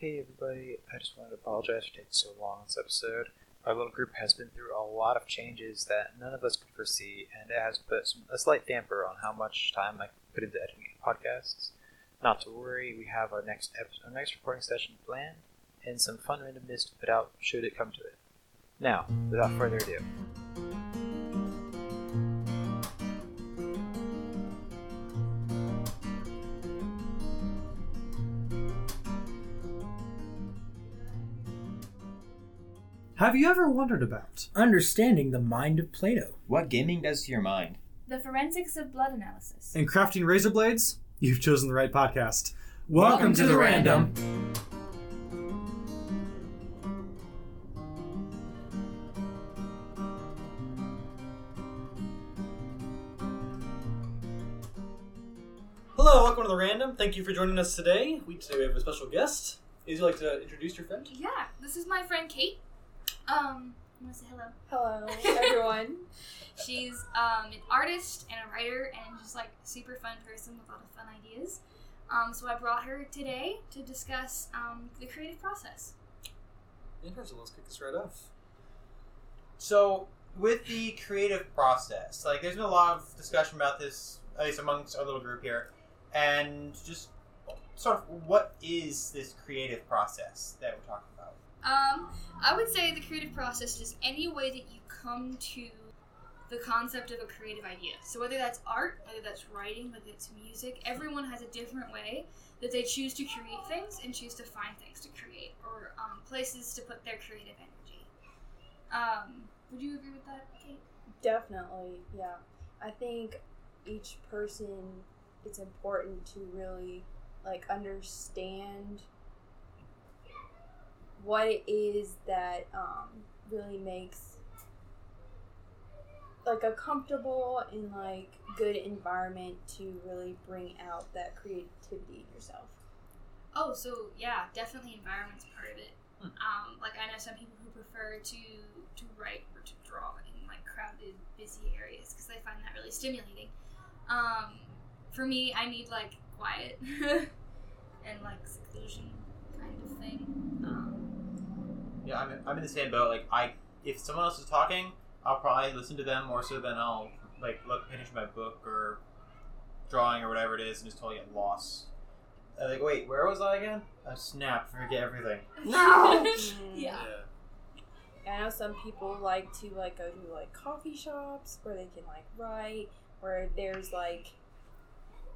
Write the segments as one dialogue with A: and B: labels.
A: Hey everybody, I just wanted to apologize for taking so long on this episode. Our little group has been through a lot of changes that none of us could foresee, and it has put some, a slight damper on how much time I put into editing podcasts. Not to worry, we have our next episode, our next recording session planned, and some fun randomness to put out should it come to it. Now, without further ado,
B: Have you ever wondered about understanding the mind of Plato
C: What gaming does to your mind?
D: The forensics of blood analysis.
B: and crafting razor blades? You've chosen the right podcast.
C: Welcome to The Random.
B: Hello, welcome to the Random. Thank you for joining us today. We today we have a special guest. Would you like to introduce your friend?
D: Yeah, this is my friend Kate. Um, I want to say hello.
E: Hello, everyone.
D: She's um, an artist and a writer and just like a super fun person with a lot of fun ideas. Um, so I brought her today to discuss um, the creative process.
B: Interesting. Let's kick this right off.
C: So, with the creative process, like there's been a lot of discussion about this, at least amongst our little group here, and just sort of what is this creative process that we're talking about?
D: Um, I would say the creative process is any way that you come to the concept of a creative idea. So whether that's art, whether that's writing, whether it's music, everyone has a different way that they choose to create things and choose to find things to create or um, places to put their creative energy. Um, would you agree with that, Kate?
E: Definitely, yeah. I think each person, it's important to really like understand what it is that um, really makes like a comfortable and like good environment to really bring out that creativity in yourself.
D: Oh, so yeah, definitely environment's part of it.
C: Hmm.
D: Um, like I know some people who prefer to to write or to draw in like crowded, busy areas because they find that really stimulating. Um, for me, I need like quiet and like seclusion kind of thing.
C: Yeah, I'm, I'm in the same boat. Like, I if someone else is talking, I'll probably listen to them more so than I'll like look finish my book or drawing or whatever it is and just totally get lost. Uh, like, wait, where was I again? I snap, forget everything.
E: No.
D: yeah.
E: I know some people like to like go to like coffee shops where they can like write, where there's like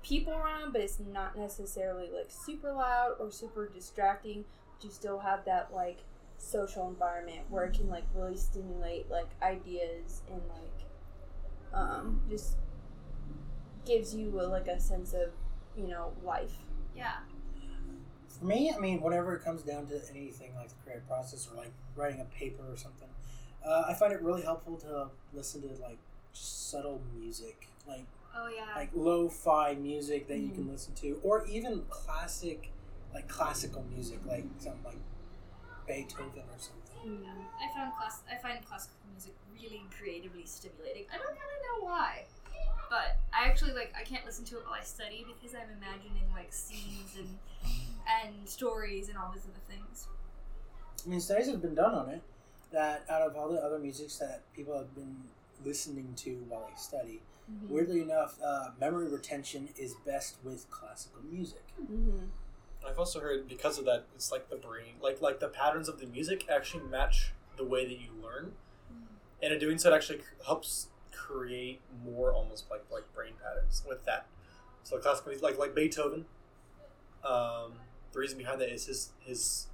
E: people around, but it's not necessarily like super loud or super distracting. But you still have that like social environment where it can like really stimulate like ideas and like um just gives you a, like a sense of you know life.
D: Yeah.
F: For me, I mean, whenever it comes down to anything like the creative process or like writing a paper or something, uh, I find it really helpful to listen to like just subtle music, like
D: Oh yeah.
F: like lo-fi music that you can listen to, or even classic, like classical music, like something like Beethoven or something.
D: Yeah, I found class. I find classical music really creatively stimulating. I don't really know why, but I actually like. I can't listen to it while I study because I'm imagining like scenes and and stories and all these other things.
F: I mean, studies have been done on it that out of all the other musics that people have been listening to while they study, weirdly enough, uh, memory retention is best with classical music.
E: Mm-hmm.
B: I've also heard because of that, it's like the brain, like like the patterns of the music actually match the way that you learn, and in doing so, it actually helps create more almost like like brain patterns with that. So classical music, like like Beethoven, um, the reason behind that is his his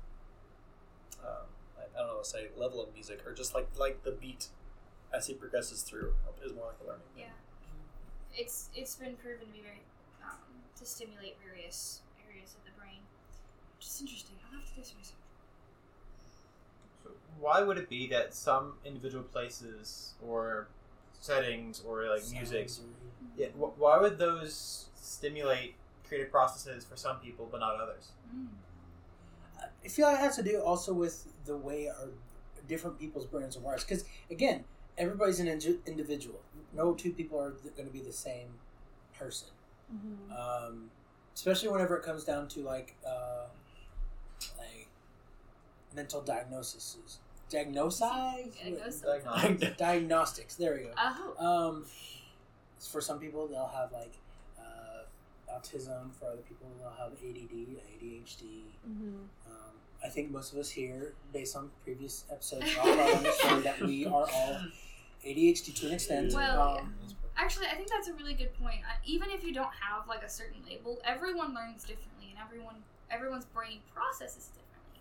B: um, I, I don't know what to say level of music or just like like the beat as he progresses through is more like a learning.
D: Yeah, it's it's been proven to be very um, to stimulate various areas of the brain, which is interesting. I'll have to do some research.
C: So why would it be that some individual places or settings or like music, yeah, wh- why would those stimulate creative processes for some people but not others?
D: Mm.
F: I feel like it has to do also with the way our different people's brains are wired. Because again, everybody's an indi- individual. No two people are going to be the same person.
E: Mm-hmm.
F: Um, especially whenever it comes down to like uh, like mental diagnoses. Diagnosis?
D: Diagnosis.
C: Diagnostics.
F: Diagnostics. There we go.
D: Oh.
F: Um, for some people, they'll have like uh, autism. For other people, they'll have ADD, ADHD.
E: Mm-hmm.
F: Um, I think most of us here, based on previous episodes, are all understanding that we are all ADHD to an extent.
D: Well,
F: um,
D: Actually, I think that's a really good point. Uh, even if you don't have like a certain label, everyone learns differently, and everyone everyone's brain processes differently.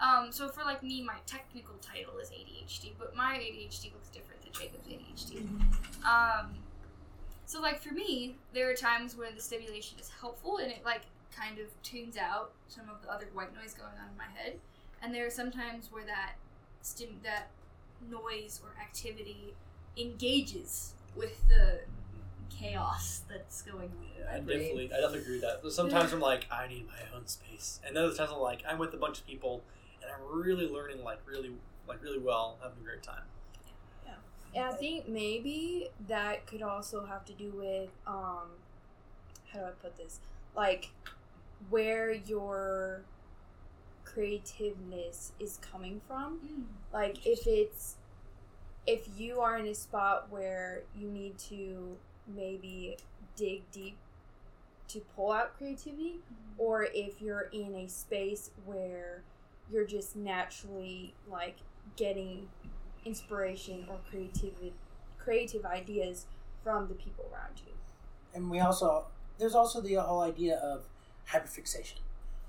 D: Um, so for like me, my technical title is ADHD, but my ADHD looks different than Jacob's ADHD. Um, so like for me, there are times where the stimulation is helpful and it like kind of tunes out some of the other white noise going on in my head, and there are some times where that stim that noise or activity engages with the chaos that's going on. in
B: Yeah,
D: my
B: I definitely, I definitely agree with that. Sometimes I'm like, I need my own space, and then other times I'm like, I'm with a bunch of people, and I'm really learning, like really, like really well, having a great time. Yeah.
E: And I think maybe that could also have to do with um how do I put this? Like where your creativeness is coming from.
D: Mm.
E: Like if it's if you are in a spot where you need to maybe dig deep to pull out creativity or if you're in a space where you're just naturally like getting inspiration or creativity creative ideas from the people around you.
F: and we also there's also the whole idea of hyperfixation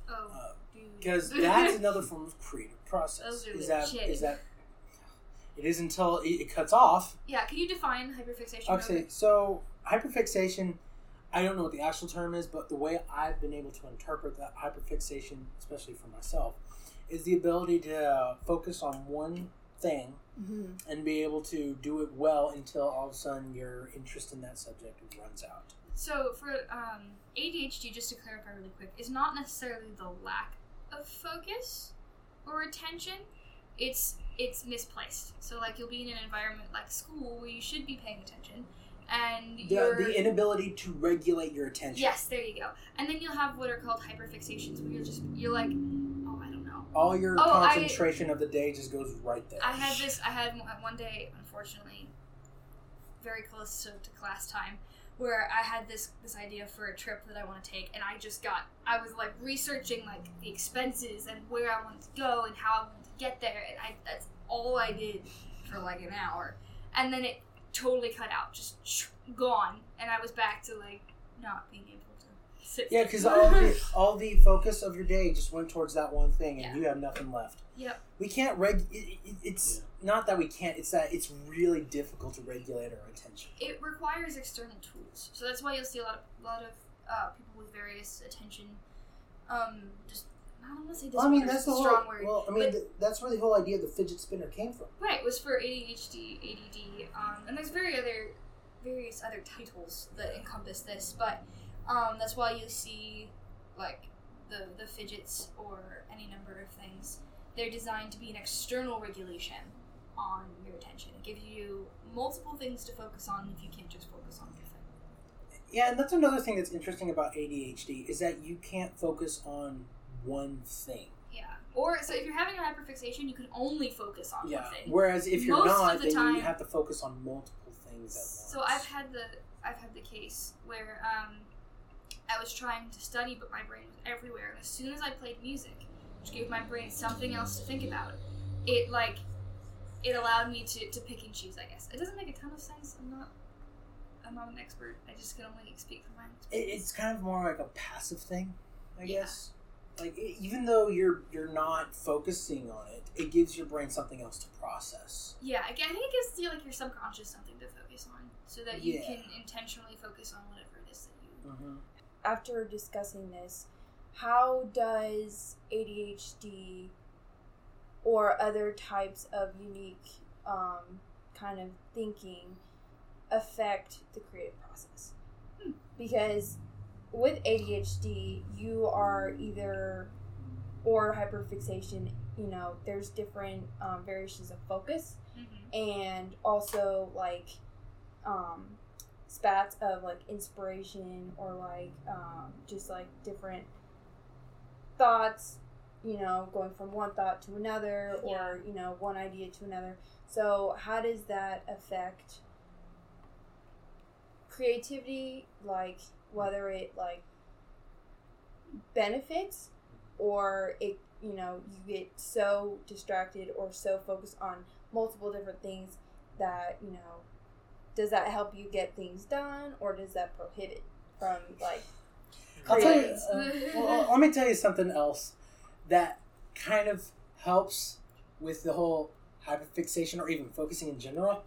D: Oh,
F: Uh,
D: dude.
F: because that's another form of creative process.
D: Those are
F: is
D: the
F: that
D: shit.
F: is that it is until it, it cuts off.
D: yeah. Can you define hyperfixation?
F: Okay, so hyperfixation. I don't know what the actual term is, but the way I've been able to interpret that hyperfixation, especially for myself, is the ability to focus on one thing
E: Mm-hmm.
F: and be able to do it well until all of a sudden your interest in that subject runs out.
D: So for um, ADHD, just to clarify really quick, is not necessarily the lack of focus or attention. It's it's misplaced. So like you'll be in an environment like school where you should be paying attention, and
F: The, the inability to regulate your attention.
D: yes, there you go. And then you'll have what are called hyperfixations, where you're just you're like, oh, I don't know.
F: All your
D: Oh, I-
F: concentration of the day just goes right there.
D: I had this. I had one- one day, unfortunately, very close to, to class time, where I had this this idea for a trip that I want to take, and I just got. I was like researching like the expenses and where I wanted to go and how I wanted to get there, and I that's all I did for like an hour, and then it totally cut out, just gone, and I was back to like not being able to.
F: Yeah, because all the all the focus of your day just went towards that one thing, and
D: Yeah.
F: you have nothing left.
D: Yep.
F: We can't reg. It, it, it's not that we can't. It's that it's really difficult to regulate our attention.
D: it requires external tools. So that's why you'll see a lot of a lot of uh, people with various attention. Um, just I don't want to say
F: Well, I mean, that's the
D: a
F: whole.
D: strong word.
F: Well, I mean,
D: but-
F: th- that's where the whole idea of the fidget spinner came from.
D: Right, it was for ADHD, ADD, um, and there's very other various other titles that encompass this, but um, that's why you see like the the fidgets or any number of things. They're designed to be an external regulation on your attention. It gives you multiple things to focus on if you can't just focus on one thing.
F: Yeah, and that's another thing that's interesting about ADHD is that you can't focus on one thing.
D: Yeah. Or so if you're having a hyperfixation, you can only focus on
F: Yeah.
D: one thing.
F: Whereas if you're
D: Most
F: not,
D: the
F: then
D: time-
F: you have to focus on multiple things at once.
D: So I've had the I've had the case where um, I was trying to study, but my brain was everywhere. And as soon as I played music, which gave my brain something else to think about, it like it allowed me to, to pick and choose. I guess it doesn't make a ton of sense. I'm not I'm not an expert. I just can only speak from my
F: it,
D: experience.
F: it's kind of more like a passive thing, I
D: Yeah.
F: guess. Like e- even though you're you're not focusing on it, it gives your brain something else to process.
D: yeah, I, I think it gives you like your subconscious something to focus on, so that you
F: Yeah.
D: can intentionally focus on whatever it is that you.
F: Mm-hmm.
E: After discussing this, how does ADHD or other types of unique um, kind of thinking affect the creative process?
D: Hmm.
E: Because with ADHD, you are either or hyperfixation. You know, there's different um, variations of focus,
D: Mm-hmm.
E: and also like um, spats of like inspiration or like um, just like different thoughts you know, going from one thought to another or, you know, one idea to another. So, how does that affect creativity like whether it like benefits or it you know you get so distracted or so focused on multiple different things that you know does that help you get things done or does that prohibit from like
F: I'll tell you. Uh, well, let me tell you something else that kind of helps with the whole hyperfixation or even focusing in general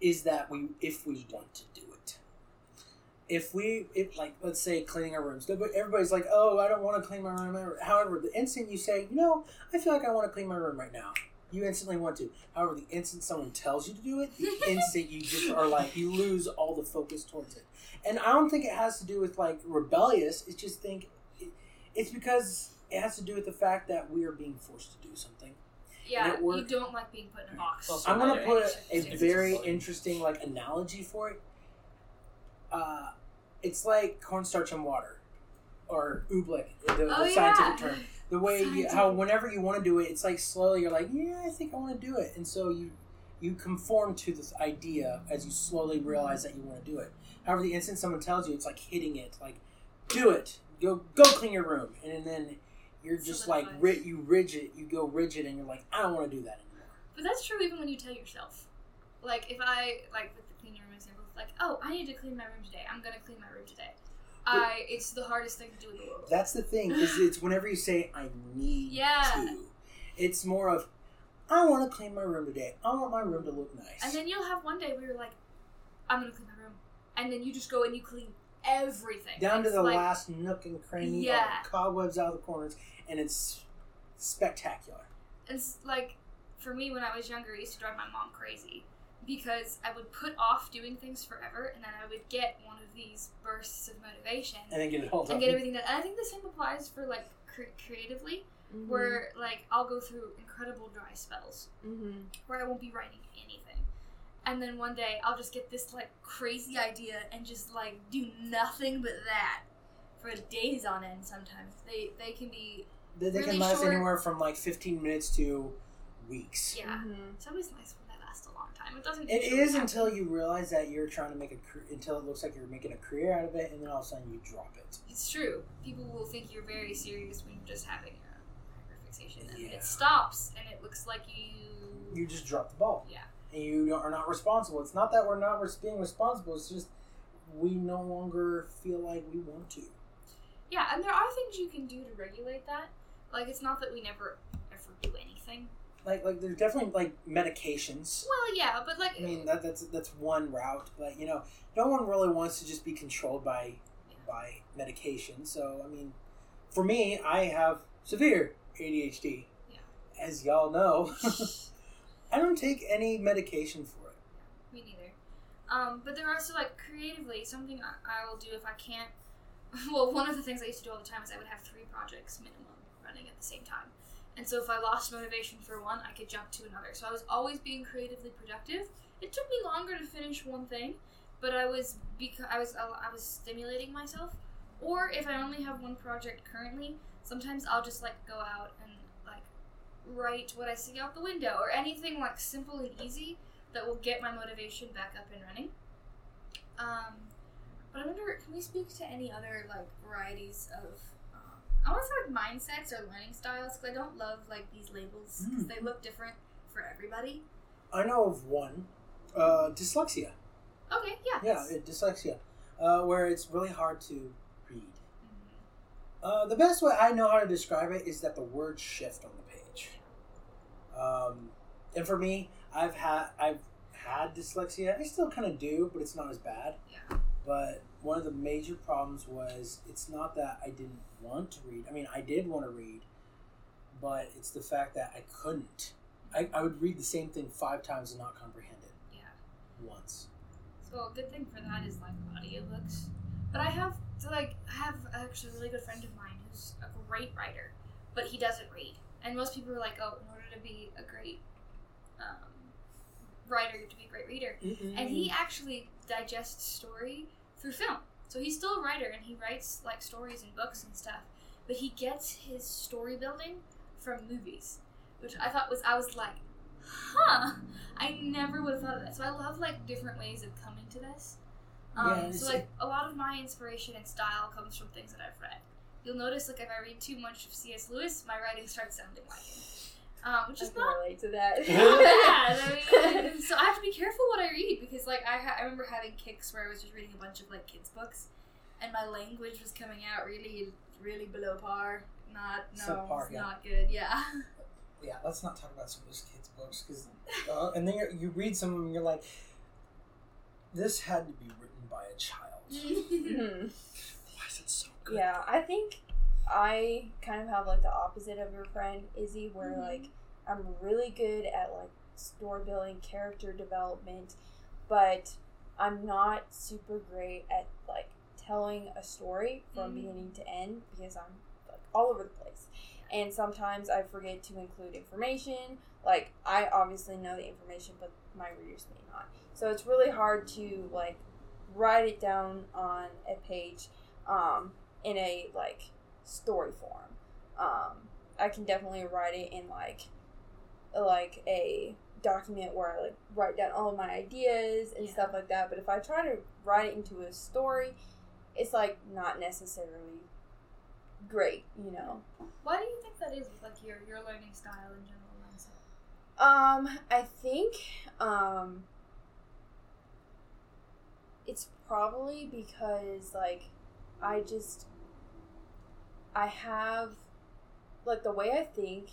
F: is that we, if we want to do it, if we, if like, let's say cleaning our rooms, everybody's like, oh, I don't want to clean my room. However, the instant you say, you know, I feel like I want to clean my room right now, you instantly want to. However, the instant someone tells you to do it, the instant you just are like, you lose all the focus towards it. And I don't think it has to do with like rebellious. It's just think it, it's because it has to do with the fact that we are being forced to do something.
D: Yeah,
F: It
D: you don't like being put in a box.
B: Also,
F: I'm gonna put a
B: It's- it's
F: very interesting like analogy for it. Uh, it's like cornstarch and water, or oobleck, the, the
D: oh
F: scientific
D: yeah.
F: term. The way you, how whenever you want to do it, it's like slowly you're like, yeah, I think I want to do it, and so you you conform to this idea as you slowly realize that you want to do it. However, the instant someone tells you, it's like hitting it, like do it, go go clean your room, and then you're just like ri- you rigid, you go rigid, and you're like, I don't want to do that anymore.
D: But that's true even when you tell yourself. Like if I like with the clean your room example, like oh I need to clean my room today. I'm gonna clean my room today. I it's the hardest thing to do in the world.
F: That's the thing is it's whenever you say I need
D: Yeah.
F: to, it's more of I want to clean my room today. I want my room to look nice.
D: And then you'll have one day where you're like, I'm gonna clean my room, and then you just go and you clean everything
F: down to the
D: like,
F: last nook and cranny, all
D: Yeah.
F: the cobwebs out of the corners, and it's spectacular.
D: It's like for me when I was younger, it used to drive my mom crazy because I would put off doing things forever, and then I would get one of these bursts of motivation
F: And then get it all done.
D: and get everything done. And I think the same applies for like cre- creatively,
E: Mhm.
D: where like I'll go through incredible dry spells
E: Mhm.
D: where I won't be writing anything. And then one day I'll just get this like crazy idea and just like do nothing but that for days on end sometimes. They they can be
F: they they
D: really
F: can last
D: short-
F: anywhere from like 15 minutes to weeks.
D: yeah.
E: Mhm.
D: It's always nice when they last a long time. It doesn't
F: It is
D: happen.
F: until you realize that you're trying to make a until it looks like you're making a career out of it, and then all of a sudden you drop it.
D: It's true. People will think you're very serious when you're just having a hyperfixation. And
F: Yeah.
D: it stops and it looks like you
F: You just drop the ball.
D: Yeah.
F: And you are not responsible. It's not that we're not being responsible. It's just we no longer feel like we want to.
D: Yeah, and there are things you can do to regulate that. Like it's not that we never ever do anything.
F: Like like there's definitely like medications.
D: Well, yeah, but like
F: I mean that, that's that's one route, but you know no one really wants to just be controlled by by medication. So I mean, for me, I have severe ADHD.
D: Yeah.
F: As y'all know, I don't take any medication for it.
D: Me neither. Um, but there are also like creatively something I, I will do if I can't. Well, one of the things I used to do all the time is I would have three projects minimum running at the same time, and so if I lost motivation for one, I could jump to another. So I was always being creatively productive. It took me longer to finish one thing, but I was because I was I was stimulating myself. Or if I only have one project currently, sometimes I'll just like go out and like write what I see out the window or anything like simple and easy that will get my motivation back up and running. Um, but I wonder, can we speak to any other like varieties of? I want to say like mindsets or learning styles because I don't love like these labels because
F: Mm.
D: they look different for everybody.
F: I know of one, uh, dyslexia.
D: Okay, yeah.
F: Yeah, it, dyslexia, uh, where it's really hard to read.
D: Mhm.
F: Uh, the best way I know how to describe it is that the words shift on the page. Um, and for me, I've had I've had dyslexia. I still kind of do, but it's not as bad.
D: Yeah.
F: But one of the major problems was it's not that I didn't want to read. I mean, I did want to read, but it's the fact that I couldn't. I, I would read the same thing five times and not comprehend it
D: Yeah.
F: once.
D: So a good thing for that is like audiobooks. But I have so like I have actually a really good friend of mine who's a great writer, but he doesn't read. And most people are like, oh, in order to be a great um, writer, you have to be a great reader. And he actually digests story through film. So he's still a writer and he writes like stories and books and stuff. But he gets his story building from movies, which I thought was I was like, huh, I never would have thought of that. So I love like different ways of coming to this. Um,
F: Yeah,
D: so like a lot of my inspiration and style comes from things that I've read. You'll notice like if I read too much of C.S. Lewis, my writing starts sounding like him, um, which
E: I
D: is
E: can
D: not
E: relate to that.
D: bad. I mean, so I have to be careful what I read because, like, I, ha- I remember having kicks where I was just reading a bunch of like kids' books, and my language was coming out really, really below par. Not no,
F: Subpar,
D: it's
F: yeah.
D: not good. Yeah.
F: Yeah, let's not talk about some of those kids' books because, uh, and then you're, you read some of them and you're like, this had to be written by a child.
B: Why is it so good?
E: Yeah, I think I kind of have like the opposite of your friend Izzy, where
D: Mhm.
E: like I'm really good at like story building, character development, but I'm not super great at like telling a story from
D: Mhm.
E: beginning to end because I'm like all over the place. And sometimes I forget to include information. Like I obviously know the information, but my readers may not. So it's really hard to like write it down on a page um, in a like story form. Um, I can definitely write it in like like a document where I like write down all of my ideas and
D: Yeah.
E: stuff like that. But if I try to write it into a story, it's like not necessarily great, you know.
D: Why do you think that is with like your your learning style and general mindset?
E: Um, I think um it's probably because like I just I have like the way I think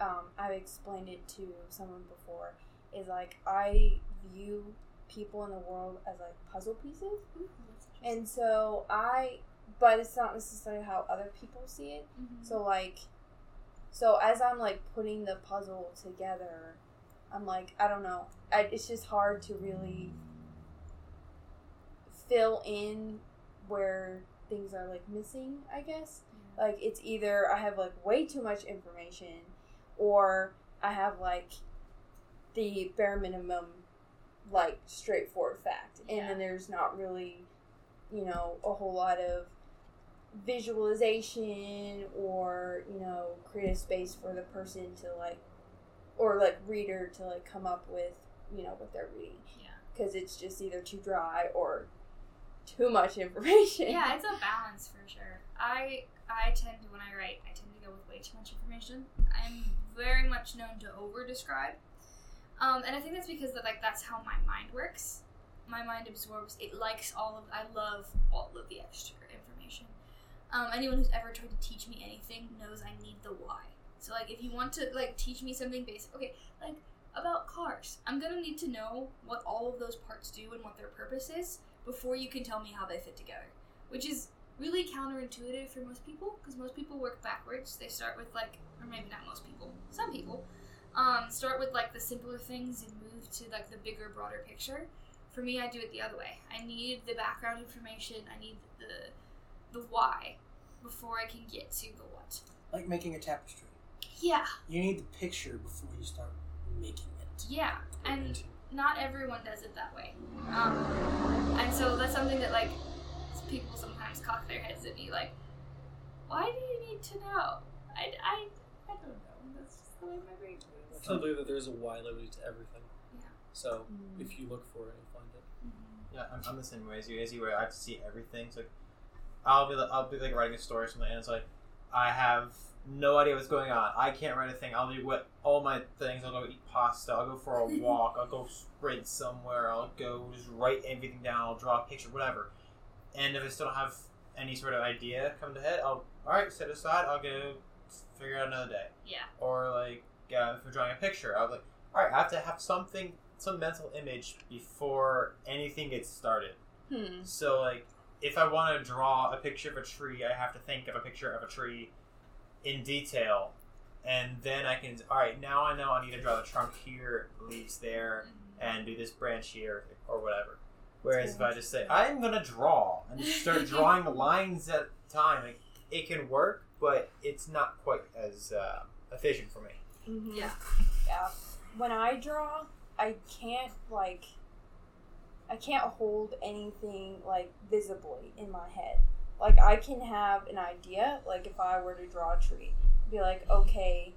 E: um I've explained it to someone before is like I view people in the world as like puzzle pieces
D: interesting.
E: and so I but it's not necessarily how other people see it
D: Mhm.
E: so like, so as I'm like putting the puzzle together, I'm like, I don't know. I, it's just hard to really fill in where things are like missing. I guess. Like it's either I have like way too much information, or I have like the bare minimum, like straightforward fact, and then there's not really, you know, a whole lot of visualization or you know create a space for the person to like or like reader to like come up with you know what they're reading
D: Yeah.
E: because it's just either too dry or too much information
D: yeah, it's a balance for sure. I I tend to when I write, I tend to go with way too much information. I'm very much known to over describe, um, and I think that's because that like that's how my mind works. My mind absorbs. It likes all of. I love all of the extra information. Um, anyone who's ever tried to teach me anything knows I need the why. So like, if you want to like teach me something basic, okay, like about cars, I'm gonna need to know what all of those parts do and what their purpose is before you can tell me how they fit together, which is really counterintuitive for most people because most people work backwards. They start with like, or maybe not most people, some people, um, start with like the simpler things and move to like the bigger, broader picture. For me, I do it the other way. I need the background information. I need the the why before I can get to the what.
F: Like making a tapestry.
D: Yeah,
F: You need the picture before you start making it.
D: yeah, and not everyone does it that way. Um, and so that's something that like people sometimes cock their heads at me like, why do you need to know? I, I, I don't know. That's just the way my brain
B: I
D: works.
B: totally believe that there's a why literally to everything.
D: Yeah.
B: So
E: Mm.
B: if you look for it, you'll find it.
C: Yeah, I'm, I'm the same way as you, as you, where I have to see everything. So, like, I'll be, like, I'll be like writing a story or something, and it's like, I have no idea what's going on. I can't write a thing. I'll do what all my things. I'll go eat pasta. I'll go for a walk. I'll go sprint somewhere. I'll go just write everything down. I'll draw a picture, whatever. And if I still don't have any sort of idea come to head, I'll all right set aside. I'll go figure it out another day.
D: Yeah.
C: Or like uh, if we're drawing a picture, I'll be like, all right, I have to have something, some mental image before anything gets started.
E: Hmm.
C: So like, if I want to draw a picture of a tree, I have to think of a picture of a tree in detail, and then I can. All right, now I know I need to draw the trunk here, leaves there, and do this branch here or whatever. Whereas if I just say I'm gonna draw and just start drawing lines at a time, like, it can work, but it's not quite as uh, efficient for me.
E: Mhm.
D: Yeah.
E: Yeah. When I draw, I can't like I can't hold anything like visibly in my head. Like I can have an idea, like if I were to draw a tree, be like, okay,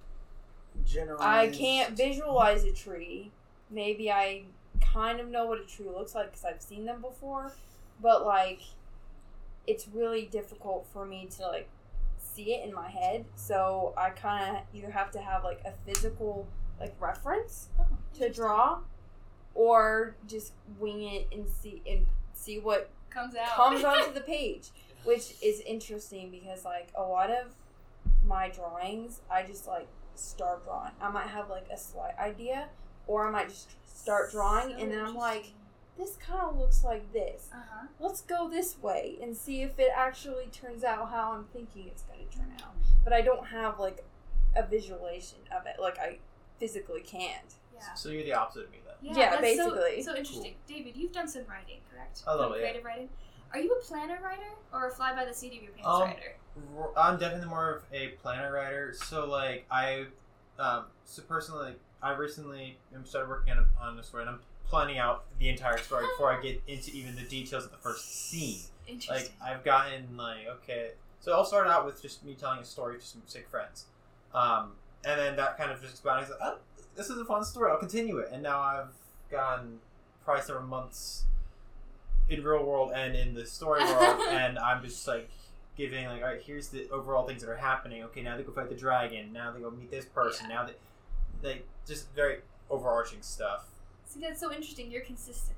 F: Generalized.
E: I can't visualize a tree. Maybe I kind of know what a tree looks like because I've seen them before, but like, it's really difficult for me to like see it in my head. So I kind of either have to have like a physical like reference
D: Oh,
E: to draw, or just wing it and see and see what
D: comes out.
E: comes onto the page, which is interesting because like a lot of my drawings, I just like start drawing. I might have like a slight idea, or I might just start drawing, and then I'm like, this kind of looks like this.
D: uh huh.
E: Let's go this way and see if it actually turns out how I'm thinking it's going to turn out. But I don't have like a visualization of it, like I physically can't.
D: Yeah.
C: So you're the opposite of me then.
E: Yeah,
D: that's so-
E: basically.
D: So, interesting, David. You've done some writing, correct?
C: A little
D: Some
C: bit, yeah.
D: creative writing. Are you a planner writer or a fly by the seat of your pants
C: Um,
D: writer?
C: I'm definitely more of a planner writer. So like I, um, so personally, I recently started working on a, on a story, and I'm planning out the entire story before I get into even the details of the first scene.
D: Interesting.
C: Like I've gotten like okay, so it all started out with just me telling a story to some sick friends, um, and then that kind of just expanded. Like, oh, this is a fun story. I'll continue it, and now I've gotten probably several months in real world and in the story world, and I'm just like giving like, all right, here's the overall things that are happening. Okay, now they go fight the dragon. Now they go meet this person. Now they, they just very overarching stuff.
D: See, that's so interesting. You're consistent.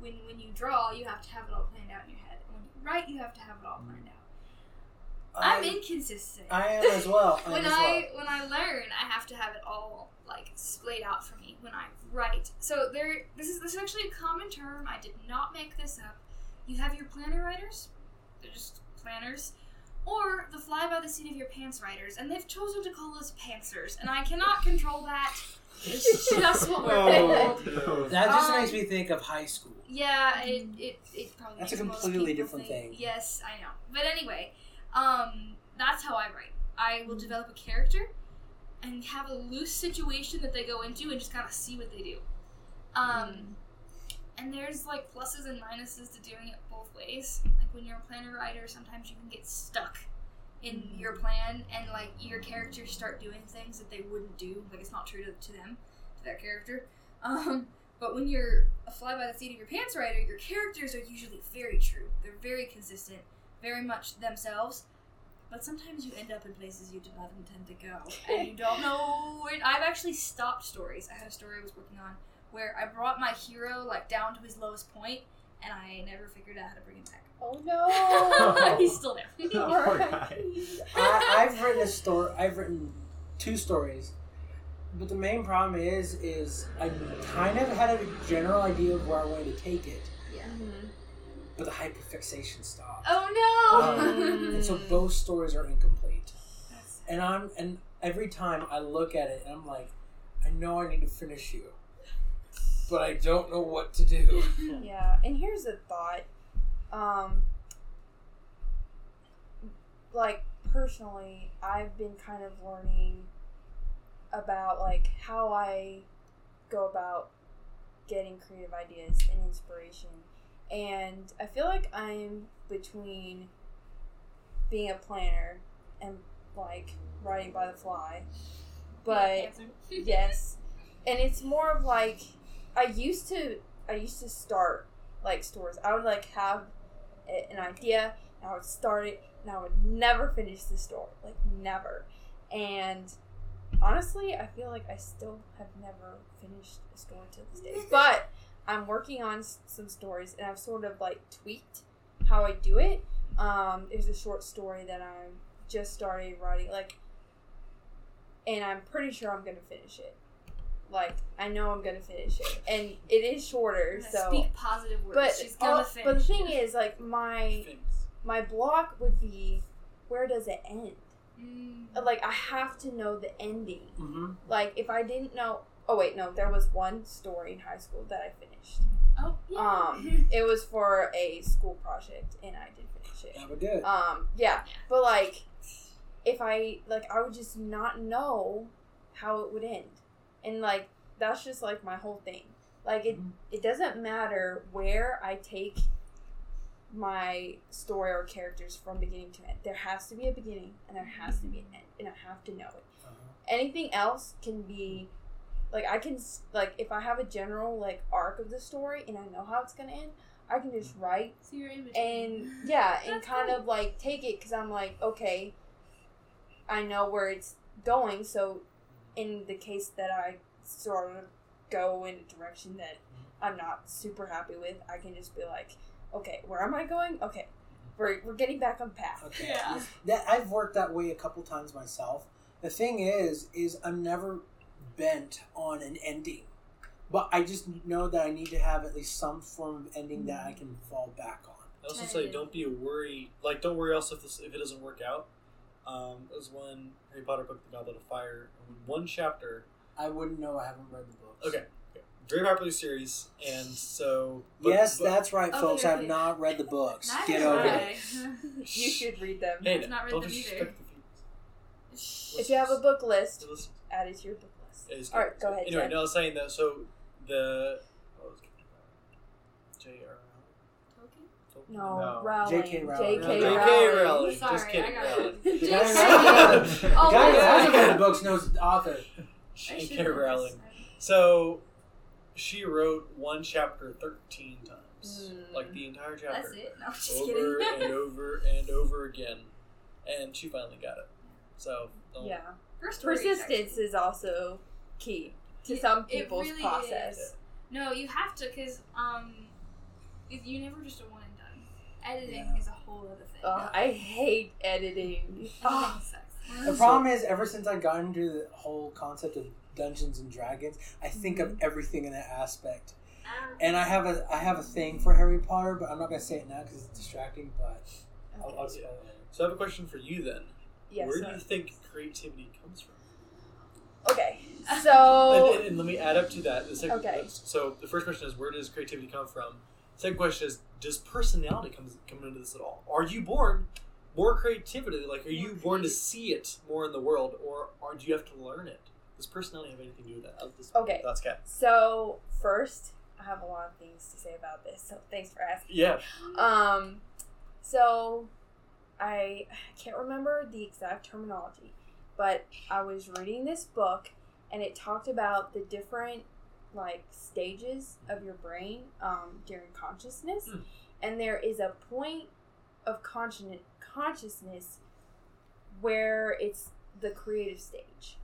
D: When when you draw, you have to have it all planned out in your head. And when you write, you have to have it all planned out. I'm
F: I,
D: inconsistent.
F: I am as well. I
D: when
F: as
D: I when I learn, I have to have it all like splayed out for me when I write. So there, this is this is actually a common term. I did not make this up. You have your planner writers. They're just planners. Or the fly by the seat of your pants writers, and they've chosen to call us pantsers, and I cannot control that. It's just what we're
F: Oh.
D: called.
F: That just
D: Um,
F: makes me think of high school.
D: Yeah, it, it, it probably
F: That's a completely different
D: think-
F: thing.
D: Yes, I know. But anyway, um, that's how I write. I will develop a character and have a loose situation that they go into and just kind of see what they do. Um,
F: Mm.
D: and there's like pluses and minuses to doing it both ways. Like when you're a planner writer, sometimes you can get stuck in your plan and like your characters start doing things that they wouldn't do. Like it's not true to, to them, to that character. Um, but when you're a fly by the seat of your pants writer, your characters are usually very true. They're very consistent, very much themselves. But sometimes you end up in places you did not intend to go, and you don't know. Where, I've actually stopped stories. I had a story I was working on where I brought my hero like down to his lowest point, and I never figured out how to bring him back.
E: Oh no!
D: He's still there.
C: Poor guy.
F: I, I've written a story. I've written two stories, but the main problem is, is I kind of had a general idea of where I wanted to take it,
E: Mhm.
F: but the hyperfixation stopped,
D: oh no!
E: Um,
F: and so both stories are incomplete.
D: That's-
F: And I'm and every time I look at it, I'm like, I know I need to finish you, but I don't know what to do.
E: Yeah, and here's a thought. Um, like personally, I've been kind of learning about like how I go about getting creative ideas and inspiration. And I feel like I'm between being a planner and like writing by the fly. But yes and it's more of like i used to i used to start like stores. i would like have an idea and i would start it and i would never finish the story like never. And honestly i feel like i still have never finished a story to this day. But i'm working on s- some stories and i've sort of like tweaked how i do it. Um there's a short story that i'm just started writing like and i'm pretty sure i'm gonna finish it like I know I'm gonna finish it, and it is shorter.
D: Yeah,
E: So,
D: speak positive words.
E: but
D: She's gonna
E: all-
D: finish.
E: but the thing is, like my my block would be, where does it end?
D: Mm.
E: Like I have to know the ending.
F: hmm
E: Like if I didn't know, oh wait, no, there was one story in high school that I finished.
D: Oh yeah.
E: Um, it was for a school project, and I did finish it.
F: That would do.
E: Um, yeah,
D: Yeah.
E: but like, if I like, I would just not know how it would end, and like that's just like my whole thing. Like it,
F: Mhm.
E: it doesn't matter where I take my story or characters from beginning to end. There has to be a beginning and there has to be an end, and I have to know it.
F: Uh-huh.
E: Anything else can be like I can like if I have a general like arc of the story and I know how it's gonna end, I can just write
D: So you're
E: and yeah, and kind
D: cool.
E: of like take it because I'm like, okay, I know where it's going. So, in the case that I sort of go in a direction that mm-hmm. I'm not super happy with, I can just be like, okay, where am I going? Okay, we're, we're getting back on path.
F: Okay.
D: Yeah.
F: That I've worked that way a couple times myself. The thing is, is I'm never bent on an ending, but I just know that I need to have at least some form of ending that I mm-hmm. can fall back on.
B: I also say don't be a worry. Like don't worry also if this, if it doesn't work out. Um, it was when Harry Potter book The Goblet of Fire. One chapter.
F: I wouldn't know. I haven't read the books.
B: Okay. okay. Very popular series, and so. but-
F: yes,
B: but-
F: that's right,
D: Oh,
F: folks. I have not read the books.
D: Neither
F: Get over
D: I.
F: it.
E: You should read them.
B: Hey,
D: I've not read
B: don't
D: them
B: disrespect the
E: If you have a book list,
B: people. Listen,
E: add it to your book list.
B: it is
E: All right, go ahead.
B: Anyway,
E: Jen.
B: no, I was saying that. So the. What? J.R.
D: Tolkien?
E: No,
C: No.
E: Rowling.
F: J.K. Rowling.
E: J.K.
B: J.K.
E: Rowling.
B: Rowling.
D: Sorry,
B: Just kidding,
D: I got
B: Rowling.
D: it.
F: The
D: J.K. Rowling. Oh,
F: guy who hasn't read the books knows the author.
D: I should
B: J.K.
D: know
B: Rowling. So she wrote one chapter 13 times.
E: Hmm.
B: Like the entire chapter.
D: That's it. No, just
B: over
D: kidding.
B: and over and over again. And she finally got it. So, don't,
E: Yeah.
D: First story actually-
E: Persistence is also key to
D: It-
E: some
D: it
E: people's
D: really
E: process.
D: is. No, you have to, because um, you never just a one and done. Editing
F: Yeah.
D: is a whole other thing.
E: Ugh, I hate editing.
D: Editing
E: Ugh.
D: sucks.
F: The problem is, ever since I got into the whole concept of Dungeons and Dragons, I think of mm-hmm. everything in that aspect. Ah. And I have a I have a thing for Harry Potter, but I'm not gonna say it now because it's distracting. But I'll, I'll just
B: Okay.
F: say it.
B: So I have a question for you then.
E: Yes.
B: Where
E: sir.
B: do you think creativity comes from?
E: Okay. So
B: and, and, and let me add up to that. The second,
E: Okay.
B: So the first question is where does creativity come from? Second question is does personality come come into this at all? Are you born more creativity? Like are you born to see it more in the world, or, or do you have to learn it? Does personality have anything to do with that? This-
E: Okay.
B: That's cat.
E: so first, I have a lot of things to say about this. So thanks for asking.
B: Yeah.
E: Um, so I can't remember the exact terminology, but I was reading this book and it talked about the different like stages of your brain um, during consciousness,
B: Hmm.
E: and there is a point of conscien- consciousness where it's the creative stage,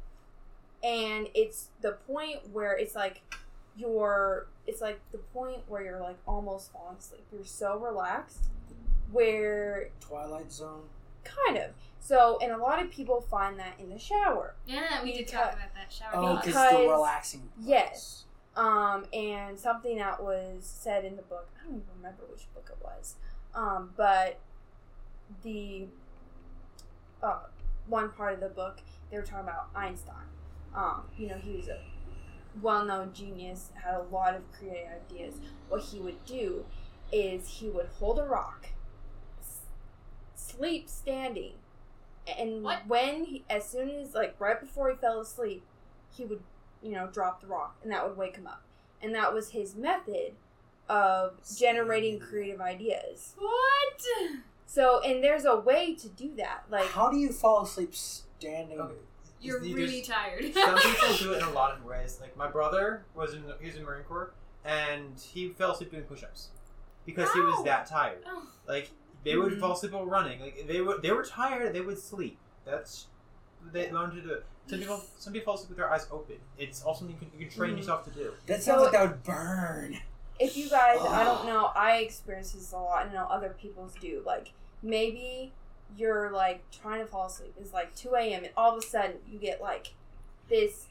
E: and it's the point where it's like you're it's like the point where you're like almost falling asleep. You're so relaxed where
F: Twilight Zone.
E: kind of. So and a lot of people find that in the shower.
D: Yeah, we did talk about that shower.
F: Oh,
D: thoughts.
F: because the
E: Because-
F: relaxing.
E: yes. Um, and something that was said in the book, I don't even remember which book it was. Um, but the uh, one part of the book, they were talking about Einstein. Um, you know, he was a well known genius, had a lot of creative ideas. What he would do is he would hold a rock, s- sleep standing, and
D: What?
E: when he, as soon as like right before he fell asleep, he would you know drop the rock, and that would wake him up, and that was his method of generating creative ideas.
D: What?
E: So, and there's a way to do that, like
F: How do you fall asleep standing?
C: Okay.
D: You're
C: You
D: really
C: just-
D: tired.
C: Some people do it in a lot of ways. Like my brother was in he was in Marine Corps and he fell asleep doing push-ups because he was that tired.
D: Oh,
C: Like they would
E: Mhm.
C: fall asleep while running. Like they would they were tired. They would sleep. That's they learn to do. it. Some people some people fall asleep with their eyes open. It's also something you can, you can train
E: Mhm.
C: yourself to do.
F: That sounds
E: So-
F: like that would burn.
E: if you guys i don't know i experience this a lot and I know other people's do like maybe you're like trying to fall asleep it's like 2 a.m and all of a sudden you get like this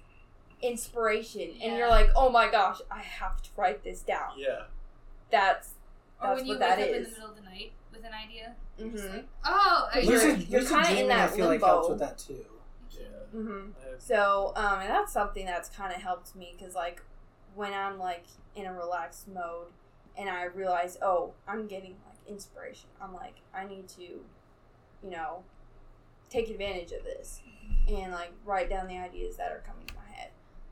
E: inspiration and you're like oh my gosh i have to write this down
B: Yeah.
E: that's
D: or
E: that's
D: when you
E: what
D: wake
E: that
D: up in the middle of the night with an idea. You're just
E: Mhm.
D: like, oh, I-
E: You're-
F: Lucid,
E: you're kinda in
F: dreaming,
E: that
F: I feel like
E: limbo.
F: helps with that too.
B: Yeah.
E: hmm So, um, and that's something that's kind of helped me because, like, when I'm like in a relaxed mode and I realize, oh, I'm getting like inspiration, I'm like, I need to, you know, take advantage of this and like write down the ideas that are coming to my head.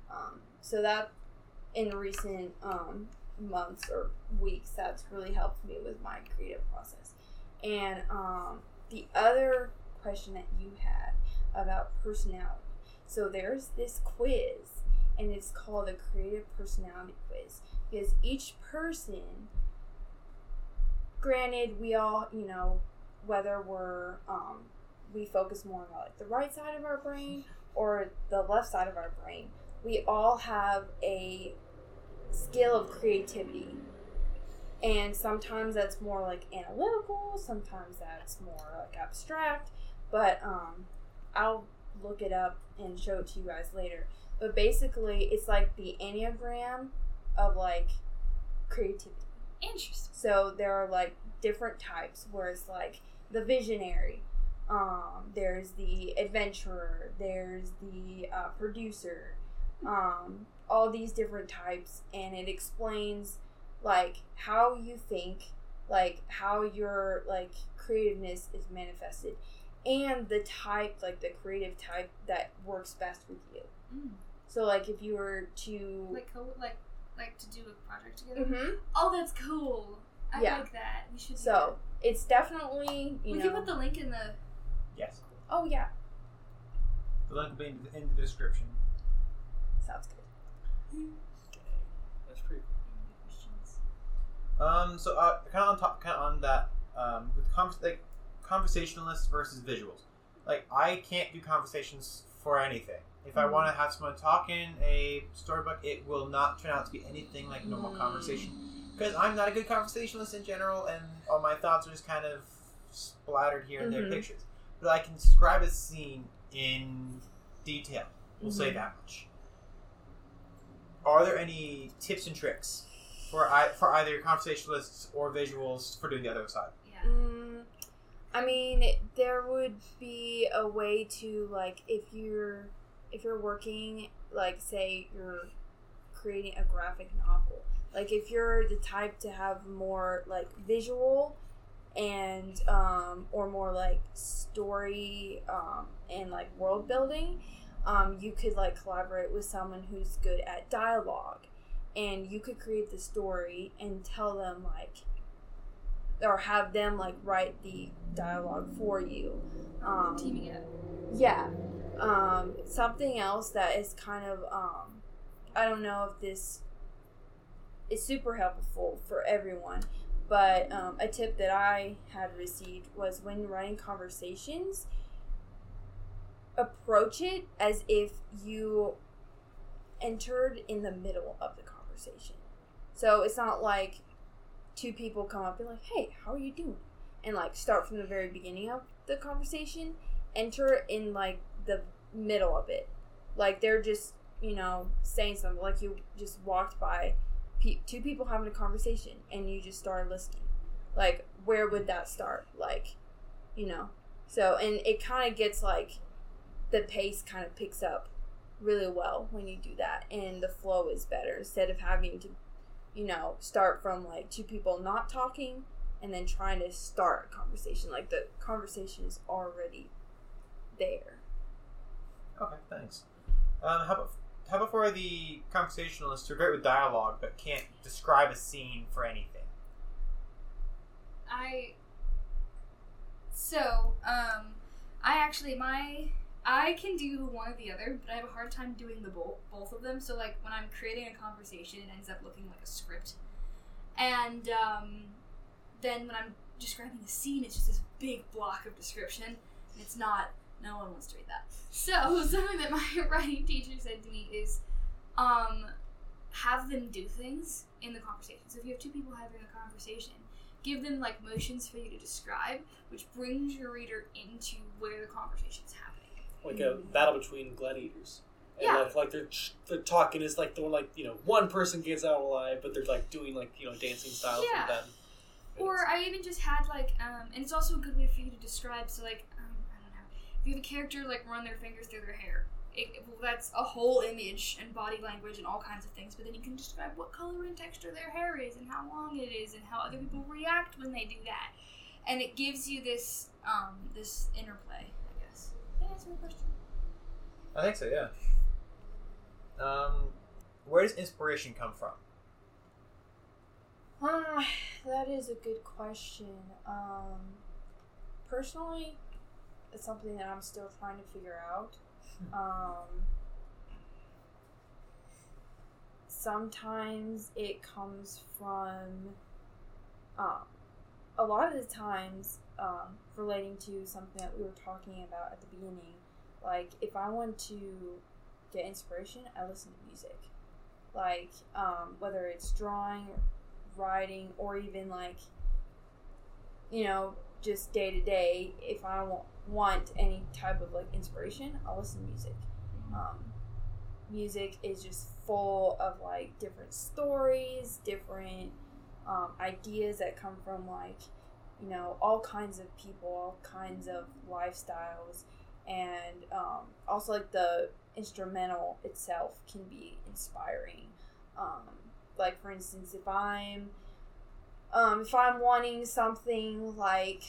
E: Um, so that in recent um, months or weeks that's really helped me with my creative process. And um, the other question that you had about personality. So there's this quiz, and it's called the Creative Personality Quiz because each person, granted, we all, you know, whether we're um, we focus more on like the right side of our brain or the left side of our brain, we all have a skill of creativity. And sometimes that's more like analytical, sometimes that's more like abstract, but um, I'll look it up and show it to you guys later. But basically, it's like the Enneagram of like creativity.
D: Interesting.
E: So there are like different types where it's like the visionary, um, there's the adventurer, there's the uh, producer, um, all these different types, and it explains like how you think, like how your like creativeness is manifested, and the type, like the creative type that works best with you.
D: Mm.
E: So like if you were to
D: Like co- like like to do a project together.
E: Mhm.
D: Oh, that's cool. I
E: Yeah.
D: like that. We should. do
E: so it's definitely you
D: we
E: know
D: can put the link in the.
C: Yes.
E: oh yeah
C: The link will be in the, in the description.
E: sounds good. Okay.
B: That's pretty
D: questions.
C: Um, so uh, kind of on top, kind of on that, um, with convers- like conversationalists versus visuals. Like I can't do conversations for anything. If I
E: Mhm.
C: want to have someone talk in a storybook, it will not turn out to be anything like normal
E: Mm.
C: conversation because I'm not a good conversationalist in general, and all my thoughts are just kind of splattered here and there
E: Mhm.
C: pictures. But I can describe a scene in detail. We'll say
E: Mhm.
C: that much. Are there any tips and tricks for I, for either conversationalists or visuals for doing the other side?
D: Yeah.
E: Mm, I mean, there would be a way to like if you're if you're working like say you're creating a graphic novel. Like if you're the type to have more like visual and um or more like story um and like world building, um you could like collaborate with someone who's good at dialogue and you could create the story and tell them like or have them like write the dialogue for you. Um,
D: Teaming up.
E: yeah. Um, something else that is kind of um, I don't know if this is super helpful for everyone, but um, a tip that I had received was when writing conversations, approach it as if you entered in the middle of the conversation. So it's not like two people come up and like, "Hey, how are you doing?" and like start from the very beginning of the conversation. Enter in like the middle of it, like they're just you know saying something. Like you just walked by pe- two people having a conversation and you just started listening. Like where would that start? Like, you know. So and it kind of gets like the pace kind of picks up really well when you do that and the flow is better instead of having to you know start from like two people not talking and then trying to start a conversation like the conversation is already there
C: Okay, thanks. Um, how about how about for the conversationalists who are great with dialogue but can't describe a scene for anything?
D: I so um I actually my I can do one or the other, but I have a hard time doing the both both of them. So like when I'm creating a conversation, it ends up looking like a script, and um, then when I'm describing a scene, it's just this big block of description. And it's not. No one wants to read that. So something that my writing teacher said to me is, um, have them do things in the conversation. So if you have two people having a conversation, give them like motions for you to describe, which brings your reader into where the conversation is happening.
B: Like a battle between gladiators. And
D: Yeah.
B: like, like they're they're talking is like the one like you know one person gets out alive, but they're like doing like you know dancing styles
D: Yeah.
B: with them. And
D: Or I even just had like, um, and it's also a good way for you to describe. So like, um, I don't know, if you have a character like run their fingers through their hair, it, well, that's a whole image and body language and all kinds of things. But then you can describe what color and texture their hair is and how long it is and how other people react when they do that, and it gives you this um, this interplay. I guess. Did I answer question?
C: I think so. Yeah. Um, where does inspiration come from?
E: Ah, that is a good question. Um, personally, it's something that I'm still trying to figure out. Um, sometimes it comes from, um, a lot of the times, um, relating to something that we were talking about at the beginning. Like, if I want to get inspiration, I listen to music. Like, um, whether it's drawing, writing, or even like, you know, just day to day, if I want, want any type of like inspiration, I'll listen to music. Um, music is just full of like different stories, different um, ideas that come from like, you know, all kinds of people, all kinds of lifestyles, and um, also like the instrumental itself can be inspiring. Um, like for instance, if I'm um, if I'm wanting something like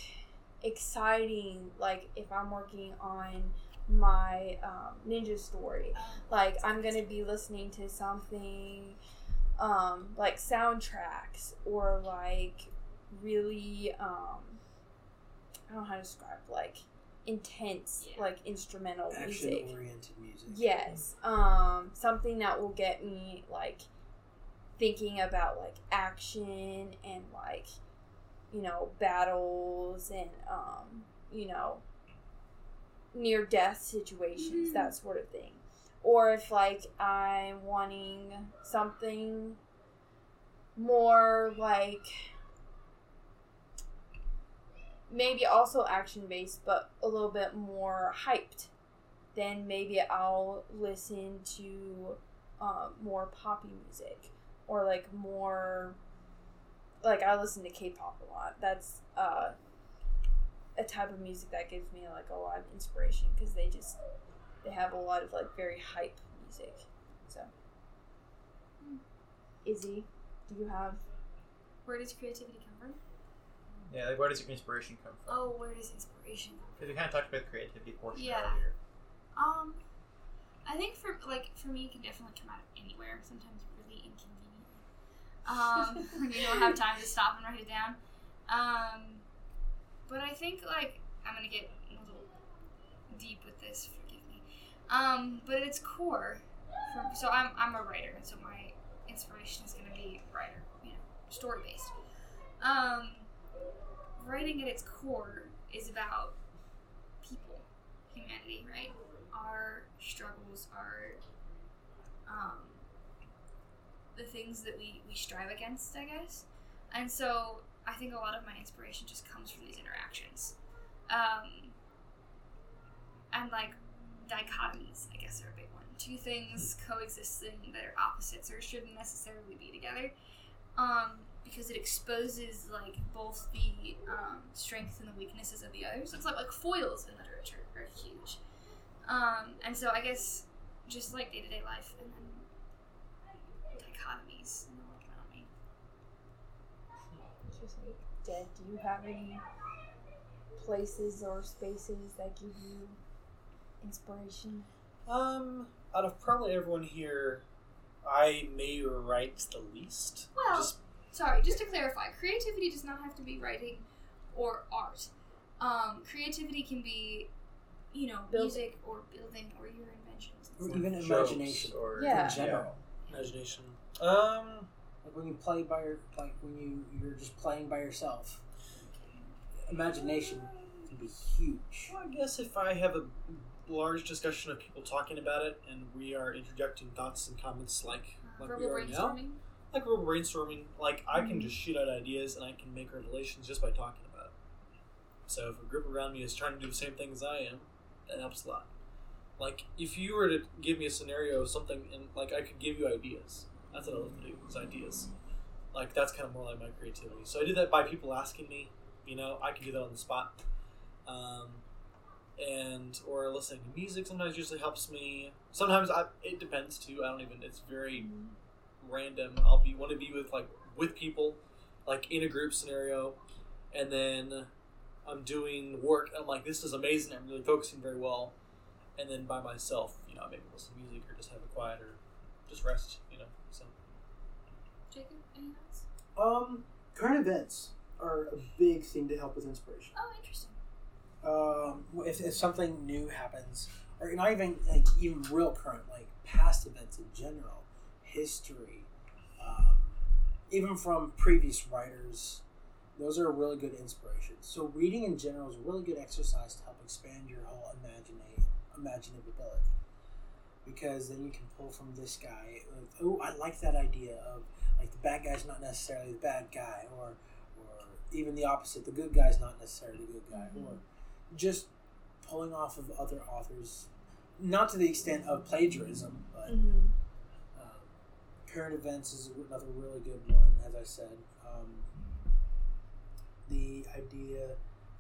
E: exciting, like if I'm working on my um, ninja story, like I'm gonna be listening to something um, like soundtracks or like really um, I don't know how to describe like intense
D: Yeah.
E: like instrumental
F: Action
E: music.
F: oriented music.
E: Yes. Um, something that will get me like thinking about like action and like you know battles and um, you know near death situations,
D: Mhm.
E: that sort of thing. Or if like I'm wanting something more like maybe also action based but a little bit more hyped then maybe I'll listen to um, more poppy music or like more like I listen to K-pop a lot. That's uh, a type of music that gives me like a lot of inspiration because they just they have a lot of like very hype music. So, Izzy, do you have?
D: Where does creativity come from?
C: Yeah, like where does your inspiration come from?
D: Oh, where does inspiration come
C: Because we kind of talked about the creativity portion
D: Yeah.
C: earlier.
D: Um, I think for like for me, it can definitely come out of anywhere. Sometimes really inconvenient. Um, when you don't have time to stop and write it down. Um, but I think like I'm gonna get a little deep with this. Forgive me. Um, but at its core, from, so I'm I'm a writer, and so my inspiration is gonna be writer, you know, story based. Um, writing at its core is about people, humanity, right? Our struggles, our um, the things that we, we strive against, I guess. And so I think a lot of my inspiration just comes from these interactions. Um, and like dichotomies, I guess, are a big one. Two things coexisting that are opposites or shouldn't necessarily be together. Um, because it exposes like both the um, strengths and the weaknesses of the other. So it's like like foils in literature are huge. Um, and so I guess just like day to day life and then dichotomies in the world around me.
E: Interesting. Jed, do you have any places or spaces that give you inspiration?
B: Um, out of probably everyone here, I may write the least.
D: Well,
B: Just
D: Sorry, just to clarify, creativity does not have to be writing or art. Um, creativity can be, you know,
E: Building.
D: music or building or your inventions.
F: Or
D: and
F: even imagination.
B: or
E: Yeah.
F: In general.
B: imagination. Um,
F: Like when you play by your, like when you you're just playing by yourself. Imagination can be huge.
B: well, I guess if I have a large discussion of people talking about it and we are interjecting thoughts and comments like
D: Uh,
B: like we
D: verbal
B: are now,
D: brainstorming.
B: Like we're brainstorming, like I can
E: Mhm.
B: just shoot out ideas and I can make revelations just by talking about it. So if a group around me is trying to do the same thing as I am, that helps a lot. Like if you were to give me a scenario of something and like I could give you ideas. That's what I love to do, is ideas. Like that's kind of more like my creativity. So I do that by people asking me, you know, I can do that on the spot. Um, and or listening to music sometimes usually helps me. Sometimes I it depends too. I don't even it's very random. I'll be want to be with like with people, like in a group scenario, and then I'm doing work. I'm like, this is amazing. I'm really focusing very well, and then by myself, you know, maybe listen to music or just have a quiet or just rest. You know, so
D: Jacob, any thoughts?
F: Um, current events are a big thing to help with inspiration.
D: Oh, interesting.
F: um, if, if something new happens, or not even like even real current, like past events in general, history, um, even from previous writers, those are really good inspirations. So reading in general is a really good exercise to help expand your whole imagina- imaginative ability. Because then you can pull from this guy, like, oh, I like that idea of like the bad guy's not necessarily the bad guy, or or even the opposite, the good guy's not necessarily the good guy, or just pulling off of other authors, not to the extent of plagiarism, but
E: Mm-hmm.
F: Current events is another really good one. As I said, um, the idea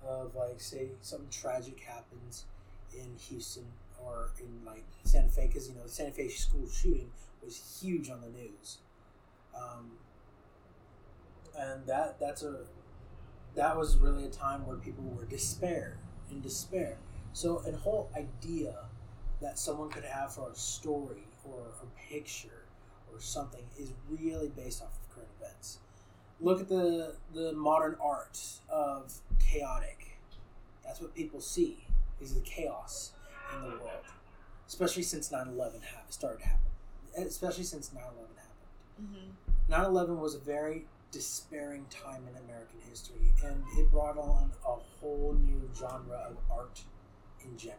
F: of like say something tragic happens in Houston or in like Santa Fe, because you know the Santa Fe school shooting was huge on the news, um, and that that's a that was really a time where people were despair in despair. So a whole idea that someone could have for a story or a picture or something is really based off of current events. Look at the the modern art of chaotic. That's what people see is the chaos in the world, especially since 9/11 ha- started happening. Especially since 9/11 happened.
E: Mm-hmm.
F: 9/11 was a very despairing time in American history, and it brought on a whole new genre of art in general.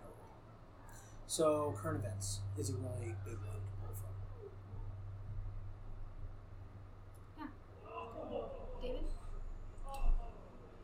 F: So, current events is a really big one to pull from.
D: David?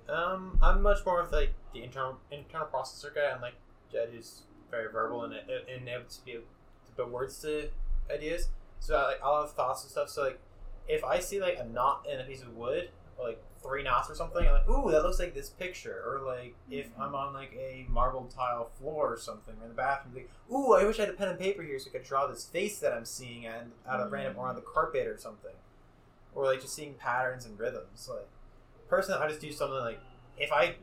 C: Um, I'm much more of like the internal internal processor guy, and like Jed is very verbal and and able to be able to put words to ideas. So like I'll have thoughts and stuff. So like if I see like a knot in a piece of wood, or like three knots or something, I'm like, ooh, that looks like this picture. Or like if I'm on like a marble tile floor or something, or in the bathroom, like, ooh, I wish I had a pen and paper here so I could draw this face that I'm seeing and out of random or on the carpet or something. Or like just seeing patterns and rhythms. Like personally, I just do something like if I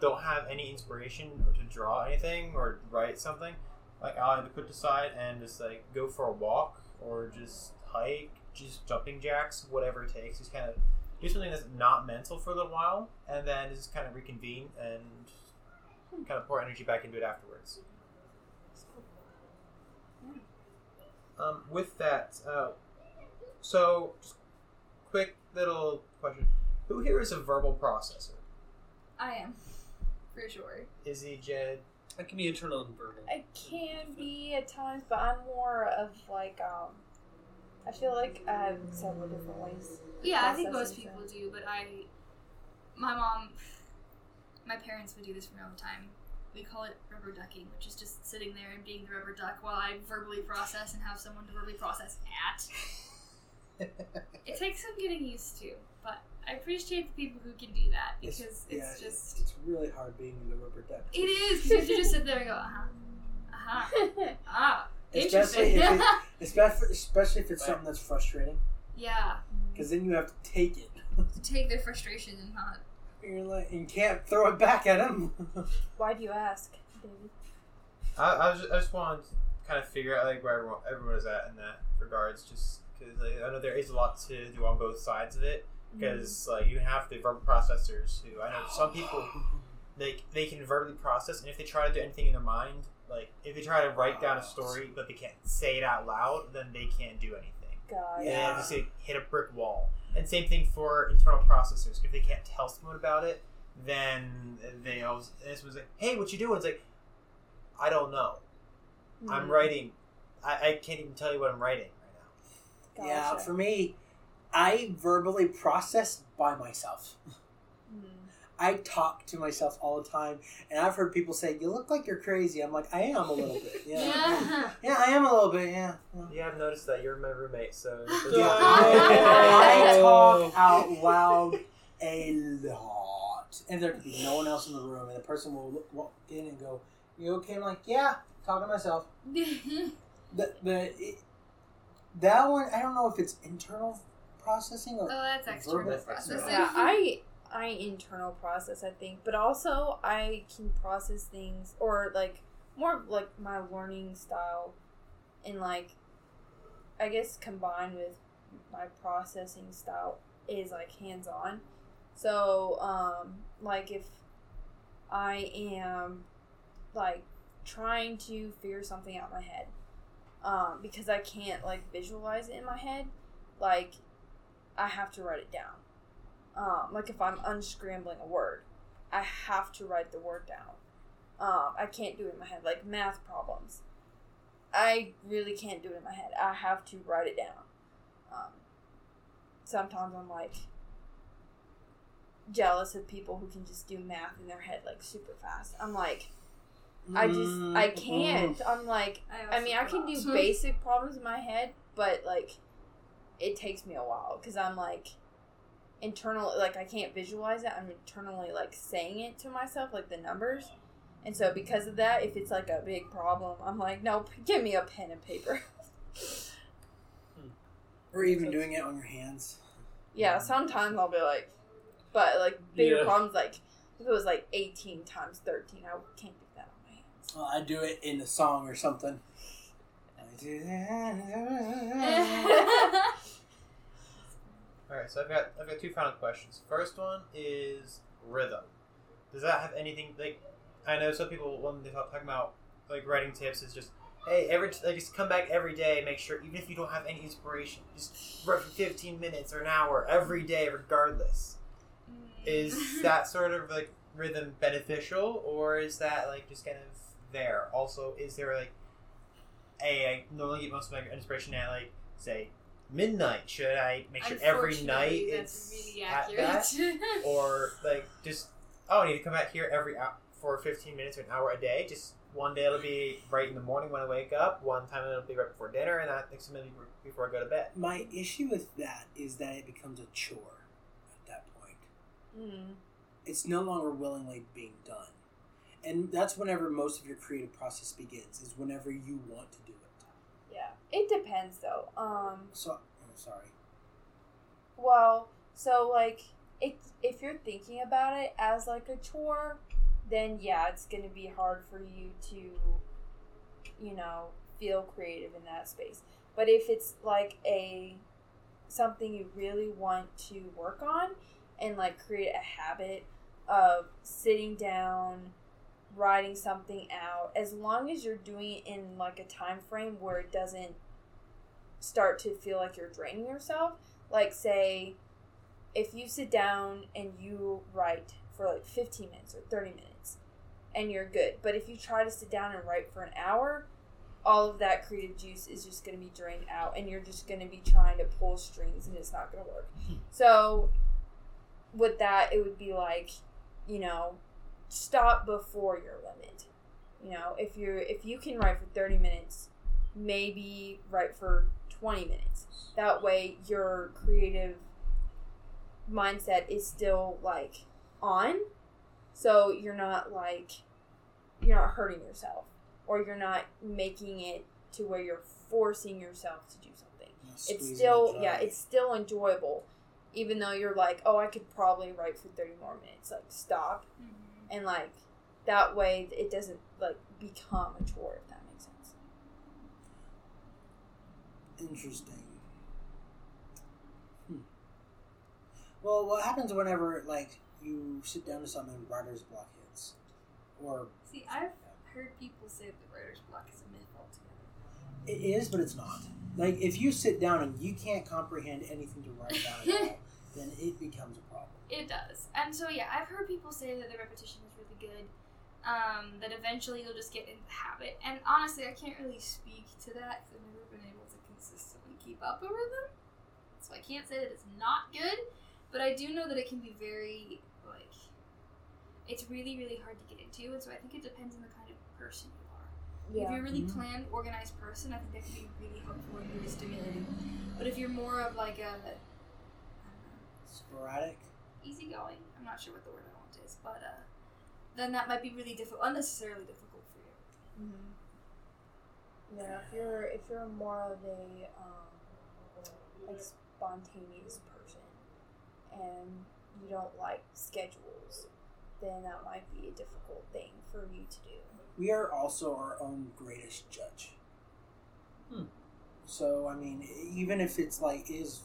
C: don't have any inspiration to draw anything or write something, like I'll either put aside and just like go for a walk or just hike, just jumping jacks, whatever it takes. Just kind of do something that's not mental for a little while, and then just kind of reconvene and kind of pour energy back into it afterwards. Um, with that, uh, so quick little question: Who here is a verbal processor?
D: I am. For sure.
C: Izzy, Jed,
B: I can be internal and verbal.
E: I can be at times, but I'm more of like um. I feel like I have several different ways.
D: Yeah, I think most people
E: things.
D: do, but I. My mom. My parents would do this for me all the time. We call it rubber ducking, which is just sitting there and being the rubber duck while I verbally process and have someone to verbally process at. It takes some getting used to, but I appreciate the people who can do that because it's,
F: yeah,
D: just.
F: it's really hard being the rubber duck.
D: It is, because you just sit there and go, uh huh. Uh huh. Ah.
F: Especially
D: Interesting.
F: if it, especially, especially if it's something that's frustrating,
D: yeah.
F: because then you have to take it.
D: To take their frustration and not.
F: You're like, you can't throw it back at them.
E: Why do you ask, David?
C: I, I, just, I just wanted to kind of figure out like where everyone, everyone is at in that regards, just because like, I know there is a lot to do on both sides of it. Because like you have the verbal processors who I know some people like they can verbally process, and if they try to do anything in their mind, like if they try to write down a story but they can't say it out loud, then they can't do anything.
E: God.
F: Yeah.
C: and just like, hit a brick wall. And same thing for internal processors. If they can't tell someone about it, then they always. This was like, "Hey, what you doing?" It's like, I don't know. I'm
E: Mm.
C: writing. I, I can't even tell you what I'm writing right now.
F: Yeah, for me, I verbally process by myself.
E: Mm.
F: I talk to myself all the time, and I've heard people say, "You look like you're crazy." I'm like, I am a little bit. Yeah,
D: Yeah.
F: yeah, I am a little bit. Yeah. yeah.
C: Yeah, I've noticed that you're my roommate, so.
F: Yeah. I talk out loud a lot, and there could be no one else in the room, and the person will look, walk in and go, "You okay?" I'm like, "Yeah." Talking to myself. The the it, that one, I don't know if it's internal processing or
D: Oh, that's external
F: Verbal-
D: processing.
E: Yeah, I I internal process I think, but also I can process things or like more of like my learning style and like I guess combined with my processing style is like hands on. So, um, like if I am like trying to figure something out in my head, um, because I can't like visualize it in my head, like I have to write it down. Um, like if I'm unscrambling a word, I have to write the word down. Um, I can't do it in my head. Like math problems, I really can't do it in my head. I have to write it down. Um, sometimes I'm like jealous of people who can just do math in their head like super fast. I'm like, I just I can't. I'm like, I mean, I can do basic problems in my head, but like, it takes me a while because I'm like, internal. Like, I can't visualize it. I'm internally like saying it to myself, like the numbers. And so, because of that, if it's like a big problem, I'm like, nope, give me a pen and paper. Hmm.
F: Or even doing it on your hands.
E: yeah, sometimes I'll be like, but like bigger
B: Yeah.
E: problems, like if it was like 18 times 13, I can't do that on my hands.
F: Well, I do it in a song or something. I do that.
C: All right, so I've got I've got two final questions. First one is rhythm. Does that have anything like? I know some people when they talk talking about like writing tips is just hey every like just come back every day. Make sure even if you don't have any inspiration, just write for fifteen minutes or an hour every day, regardless. Is that sort of like rhythm beneficial, or is that like just kind of there? Also, is there like, hey, I normally get most of my inspiration at like say midnight. Should I make sure every night it's
D: really
C: at
D: accurate.
C: that, or like just oh, I need to come back here every hour for fifteen minutes or an hour a day. Just one day it'll be right in the morning when I wake up. One time it'll be right before dinner, and that next time it'll be before I go to bed.
F: My issue with that is that it becomes a chore at that point.
E: Mm.
F: It's no longer willingly being done. And that's whenever most of your creative process begins, is whenever you want to do it.
E: Yeah, it depends though. Um,
F: So, I'm sorry.
E: Well, so like if if you're thinking about it as like a chore, then yeah, it's going to be hard for you to you know, feel creative in that space. But if it's like a something you really want to work on and like create a habit of sitting down writing something out as long as you're doing it in like a time frame where it doesn't start to feel like you're draining yourself. Like say if you sit down and you write for like 15 minutes or 30 minutes and you're good. But if you try to sit down and write for an hour all of that creative juice is just going to be drained out and you're just going to be trying to pull strings and it's not going to work hmm. so with that it would be like you know stop before your limit. You know if you're if you can write for 30 minutes maybe write for 20 minutes. That way your creative mindset is still like on. So you're not like you're not hurting yourself or you're not making it to where you're forcing yourself to do something. It's still yeah it's still enjoyable even though you're like oh i could probably write for 30 more minutes. Like stop.
D: Mhm.
E: And like that way it doesn't like become a chore if that makes sense
F: Interesting. Hmm. Well, what happens whenever like you sit down to something and writer's block hits, or
D: See, I've heard people say that writer's block is a myth altogether.
F: it is, but it's not. Like if you sit down and you can't comprehend anything to write about at all, then it becomes a problem.
D: It does. And so, yeah, I've heard people say that the repetition is really good. Um, that eventually you'll just get in the habit. And honestly, I can't really speak to that because I've never been able to consistently keep up a rhythm. So I can't say that it's not good. But I do know that it can be very, like, it's really, really hard to get into. And so I think it depends on the kind of person you are. Yeah. If you're a really
F: Mhm.
D: planned, organized person, I think that can be really helpful and really stimulating. But if you're more of like a, I don't know,
F: Sporadic.
D: easygoing. I'm not sure what the word I want is, but uh, then that might be really difficult, unnecessarily difficult for you.
E: Mm-hmm. Yeah, if you're if you're more of a um, like spontaneous person and you don't like schedules, then that might be a difficult thing for you to do.
F: We are also our own greatest judge.
C: Hmm.
F: So I mean, even if it's like is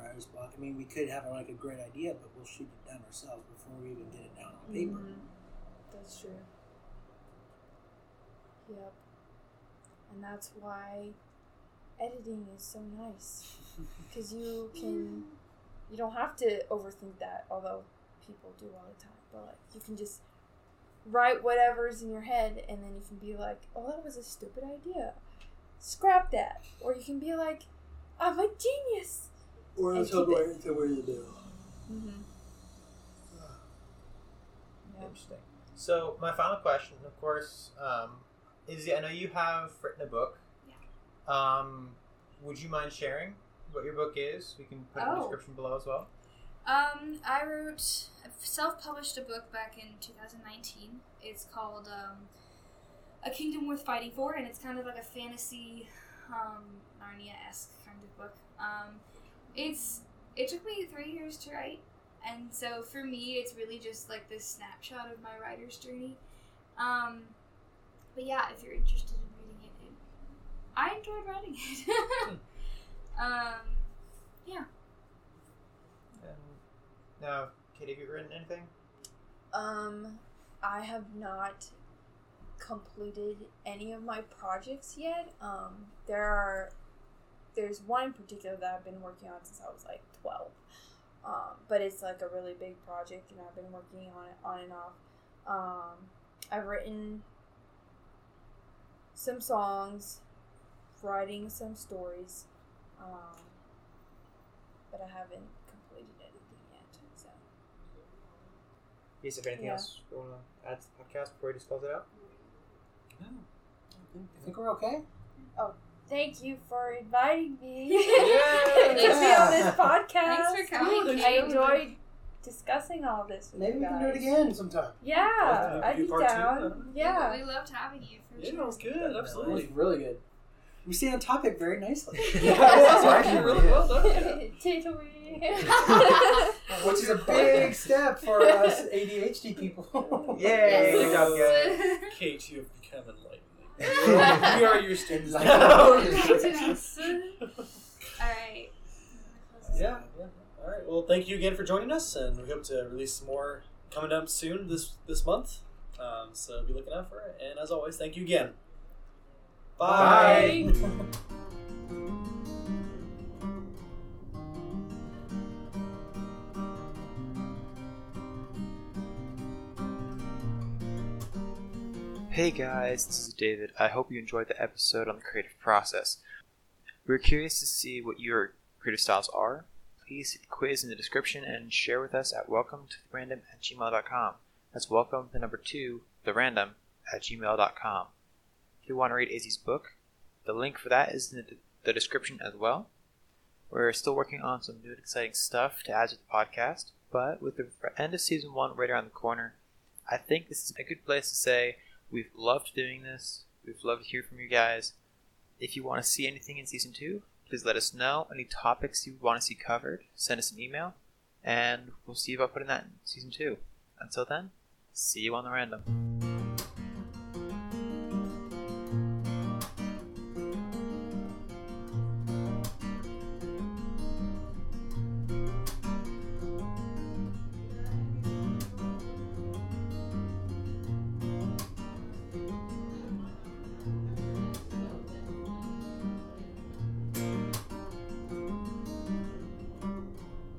F: writer's block. I mean, we could have like a great idea, but we'll shoot it down ourselves before we even get it down on paper.
E: Mhm. That's true. Yep. And that's why editing is so nice because you can you don't have to overthink that although people do all the time but like you can just write whatever's in your head and then you can be like oh that was a stupid idea scrap that or you can be like i'm a genius
F: Or
E: And
F: else
E: keep it.
F: where to where you do.
E: mm-hmm. yep.
C: Interesting. So my final question, of course, um, is I know you have written a book.
D: Yeah.
C: Um, would you mind sharing what your book is? We can put it in the
D: Oh.
C: description below as well.
D: Um, I wrote, self-published a book back in 2019. It's called um, A Kingdom Worth Fighting For, and it's kind of like a fantasy, um, Narnia-esque kind of book. Um, it's it took me three years to write, and so for me, it's really just like this snapshot of my writer's journey. Um, but yeah, if you're interested in reading it, it I enjoyed writing it. um, yeah.
C: And now, Katie, have you written anything?
E: Um, I have not completed any of my projects yet. Um, there are, there's one in particular that I've been working on since I was like twelve. Um, but it's like a really big project, and I've been working on it on and off. Um, I've written some songs, writing some stories, um, but I haven't completed anything yet. So.
C: Is there anything
E: Yeah.
C: else you want to add to the podcast before we just close it out?
F: No. I think, I think we're okay.
E: Thank you for inviting me
C: Yeah.
E: to be on this podcast.
D: Thanks for coming.
E: I enjoyed discussing all this with
F: Maybe
E: you
F: we can do it again sometime.
E: Yeah,
B: Yeah,
E: I'd be down. Yeah.
D: We, we loved having you for
B: Yeah,
D: sure.
B: that was good.
F: That was
B: Absolutely.
F: really good. We stay on topic very nicely.
B: Yeah, that was actually really well done. Yeah.
F: Which is a big step for us ADHD people.
C: Yay! Good job, guys.
B: Kate, you have become enlightened. We are your students
F: Enlightened.
D: Alright.
B: Yeah, yeah. All right. Well, thank you again for joining us, and we hope to release some more coming up soon this this month. Um, so be looking out for it. And as always, thank you again. Bye.
A: Hey guys, this is David. I hope you enjoyed the episode on the creative process. We're curious to see what your creative styles are. Please hit the quiz in the description and share with us at welcome to the random at gmail.com. That's welcome the number two, the random at gmail.com. If you want to read Izzy's book, the link for that is in the, the description as well. We're still working on some new and exciting stuff to add to the podcast, but with the end of season one right around the corner, I think this is a good place to say We've loved doing this. We've loved to hear from you guys. If you want to see anything in season two, please let us know. Any topics you want to see covered, send us an email, and we'll see about putting that in season two. Until then, see you on the random.